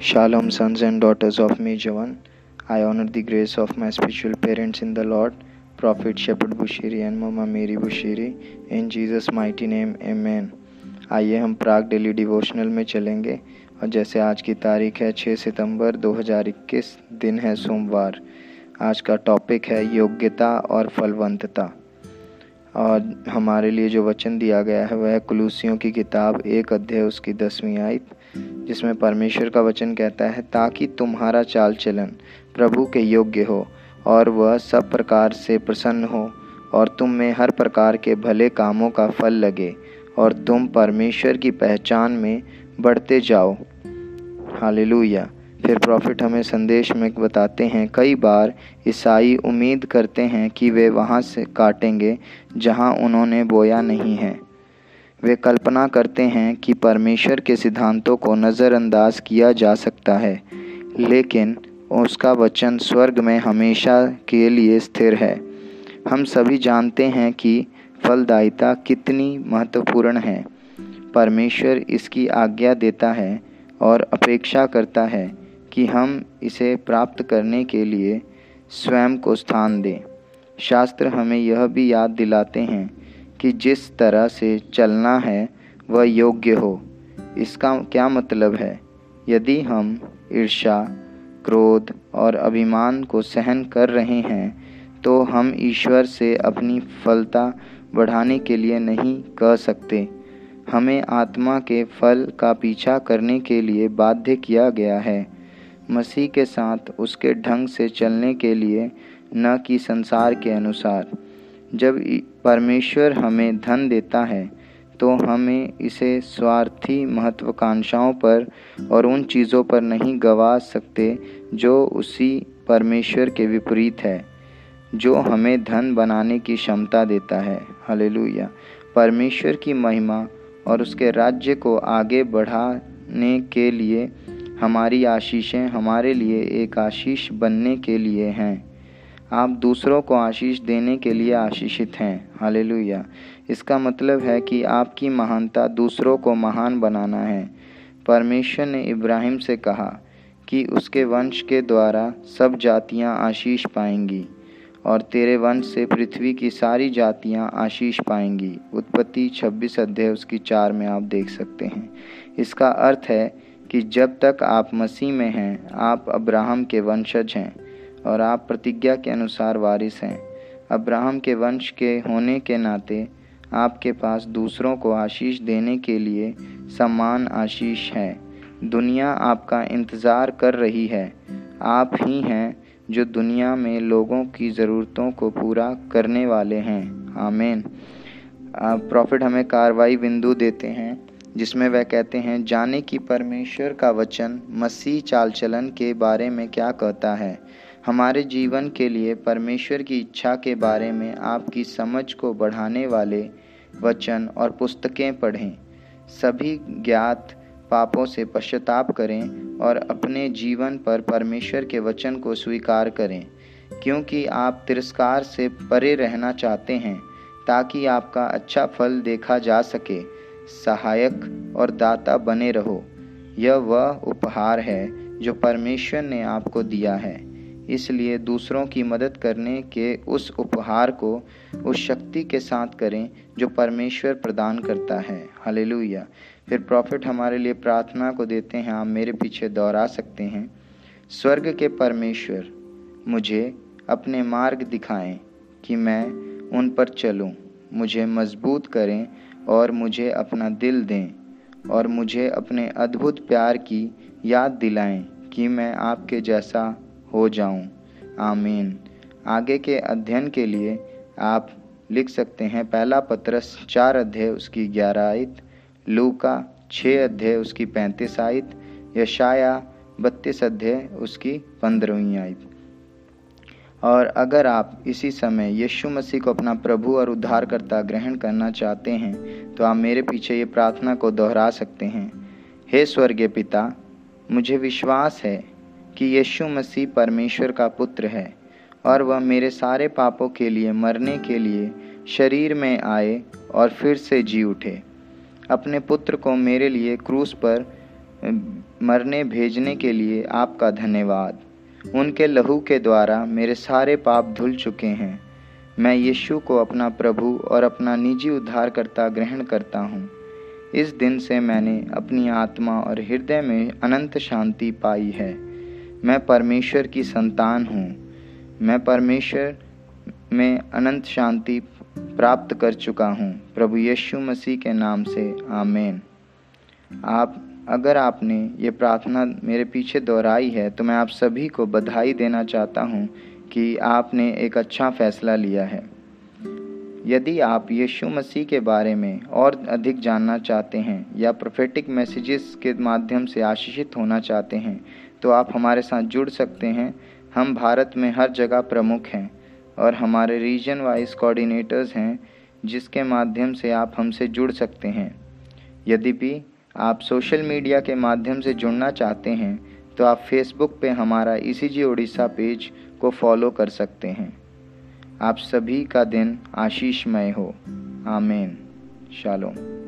Shalom, sons and daughters of me, Javan. I honor the grace of my spiritual parents in the Lord, Prophet Shepherd Bushiri and Mama Mary Bushiri. In Jesus' mighty name, Amen. आइए हम प्राग daily devotional में चलेंगे और जैसे आज की तारीख है 6 सितंबर 2021 दिन है सोमवार आज का टॉपिक है योग्यता और फलवंतता और हमारे लिए जो वचन दिया गया है वह कुलूसियों की किताब एक अध्याय उसकी दसवीं आयत जिसमें परमेश्वर का वचन कहता है, ताकि तुम्हारा चाल चलन, प्रभु के योग्य हो, और वह सब प्रकार से प्रसन्न हो, और तुम में हर प्रकार के भले कामों का फल लगे, और तुम परमेश्वर की पहचान में बढ़ते जाओ। हालेलुया। फिर प्रॉफिट हमें संदेश में बताते हैं, कई बार ईसाई उम्मीद करते हैं कि वे वहाँ से काटेंगे, जहाँ उन्होंने बोया नहीं है। वे कल्पना करते हैं कि परमेश्वर के सिद्धांतों को नज़रअंदाज किया जा सकता है, लेकिन उसका वचन स्वर्ग में हमेशा के लिए स्थिर है। हम सभी जानते हैं कि फलदायिता कितनी महत्वपूर्ण है। परमेश्वर इसकी आज्ञा देता है और अपेक्षा करता है कि हम इसे प्राप्त करने के लिए स्वयं को स्थान दें। शास्त्र हमें यह भी याद दिलाते हैं कि जिस तरह से चलना है, वह योग्य हो। इसका क्या मतलब है? यदि हम ईर्षा क्रोध और अभिमान को सहन कर रहे हैं तो हम ईश्वर से अपनी फलता बढ़ाने के लिए नहीं कह सकते। हमें आत्मा के फल का पीछा करने के लिए बाध्य किया गया है। मसीह के साथ उसके ढंग से चलने के लिए न कि संसार के अनुसार। जब परमेश्वर हमें धन देता है तो हमें इसे स्वार्थी महत्वाकांक्षाओं पर और उन चीज़ों पर नहीं गवा सकते जो उसी परमेश्वर के विपरीत है, जो हमें धन बनाने की क्षमता देता है। हालेलुया। परमेश्वर की महिमा और उसके राज्य को आगे बढ़ाने के लिए हमारी आशीषें हमारे लिए एक आशीष बनने के लिए हैं। आप दूसरों को आशीष देने के लिए आशीषित हैं। हालेलुया। इसका मतलब है कि आपकी महानता दूसरों को महान बनाना है। परमेश्वर ने इब्राहिम से कहा कि उसके वंश के द्वारा सब जातियाँ आशीष पाएँगी और तेरे वंश से पृथ्वी की सारी जातियाँ आशीष पाएँगी। उत्पत्ति 26 अध्याय उसकी चार में आप देख सकते हैं। इसका अर्थ है कि जब तक आप मसीह में हैं, आप अब्राहम के वंशज हैं। और आप प्रतिज्ञा के अनुसार वारिस हैं। अब्राहम के वंश के होने के नाते आपके पास दूसरों को आशीष देने के लिए समान आशीष है। दुनिया आपका इंतज़ार कर रही है। आप ही हैं जो दुनिया में लोगों की ज़रूरतों को पूरा करने वाले हैं। आमेन। प्रॉफिट हमें कार्रवाई बिंदु देते हैं, जिसमें वह कहते हैं, जाने की परमेश्वर का वचन मसीह चाल चलन के बारे में क्या कहता है? हमारे जीवन के लिए परमेश्वर की इच्छा के बारे में आपकी समझ को बढ़ाने वाले वचन और पुस्तकें पढ़ें। सभी ज्ञात पापों से पश्चाताप करें और अपने जीवन पर परमेश्वर के वचन को स्वीकार करें, क्योंकि आप तिरस्कार से परे रहना चाहते हैं, ताकि आपका अच्छा फल देखा जा सके। सहायक और दाता बने रहो। यह वह उपहार है जो परमेश्वर ने आपको दिया है। इसलिए दूसरों की मदद करने के उस उपहार को उस शक्ति के साथ करें जो परमेश्वर प्रदान करता है। हालेलुया। फिर प्रॉफिट हमारे लिए प्रार्थना को देते हैं। आप मेरे पीछे दोहरा सकते हैं। स्वर्ग के परमेश्वर, मुझे अपने मार्ग दिखाएँ कि मैं उन पर चलूँ। मुझे मज़बूत करें और मुझे अपना दिल दें और मुझे अपने अद्भुत प्यार की याद दिलाएँ कि मैं आपके जैसा हो जाऊँ। आमीन। आगे के अध्ययन के लिए आप लिख सकते हैं, पहला पत्रस चार अध्याय उसकी ग्यारह आयत, लूका छः अध्याय उसकी पैंतीस आयत, यशाया बत्तीस अध्याय उसकी पंद्रहवीं आयत। और अगर आप इसी समय यीशु मसीह को अपना प्रभु और उद्धारकर्ता ग्रहण करना चाहते हैं तो आप मेरे पीछे ये प्रार्थना को दोहरा सकते हैं। हे स्वर्गीय पिता, मुझे विश्वास है कि यीशु मसीह परमेश्वर का पुत्र है और वह मेरे सारे पापों के लिए, मरने के लिए, शरीर में आए और फिर से जी उठे। अपने पुत्र को मेरे लिए क्रूस पर मरने भेजने के लिए आपका धन्यवाद। उनके लहू के द्वारा मेरे सारे पाप धुल चुके हैं। मैं यीशु को अपना प्रभु और अपना निजी उद्धारकर्ता ग्रहण करता हूँ। इस दिन से मैंने अपनी आत्मा और हृदय में अनंत शांति पाई है। मैं परमेश्वर की संतान हूँ। मैं परमेश्वर में अनंत शांति प्राप्त कर चुका हूँ। प्रभु यीशु मसीह के नाम से, आमेन। आप, अगर आपने ये प्रार्थना मेरे पीछे दोहराई है तो मैं आप सभी को बधाई देना चाहता हूँ कि आपने एक अच्छा फैसला लिया है। यदि आप यीशु मसीह के बारे में और अधिक जानना चाहते हैं या प्रोफेटिक मैसेजेस के माध्यम से आशीषित होना चाहते हैं तो आप हमारे साथ जुड़ सकते हैं। हम भारत में हर जगह प्रमुख हैं और हमारे रीजन वाइज कोऑर्डिनेटर्स हैं, जिसके माध्यम से आप हमसे जुड़ सकते हैं। यद्यपि आप सोशल मीडिया के माध्यम से जुड़ना चाहते हैं तो आप फेसबुक पे हमारा ई उड़ीसा पेज को फॉलो कर सकते हैं। आप सभी का दिन आशीषमय हो। आमेन। शालोम।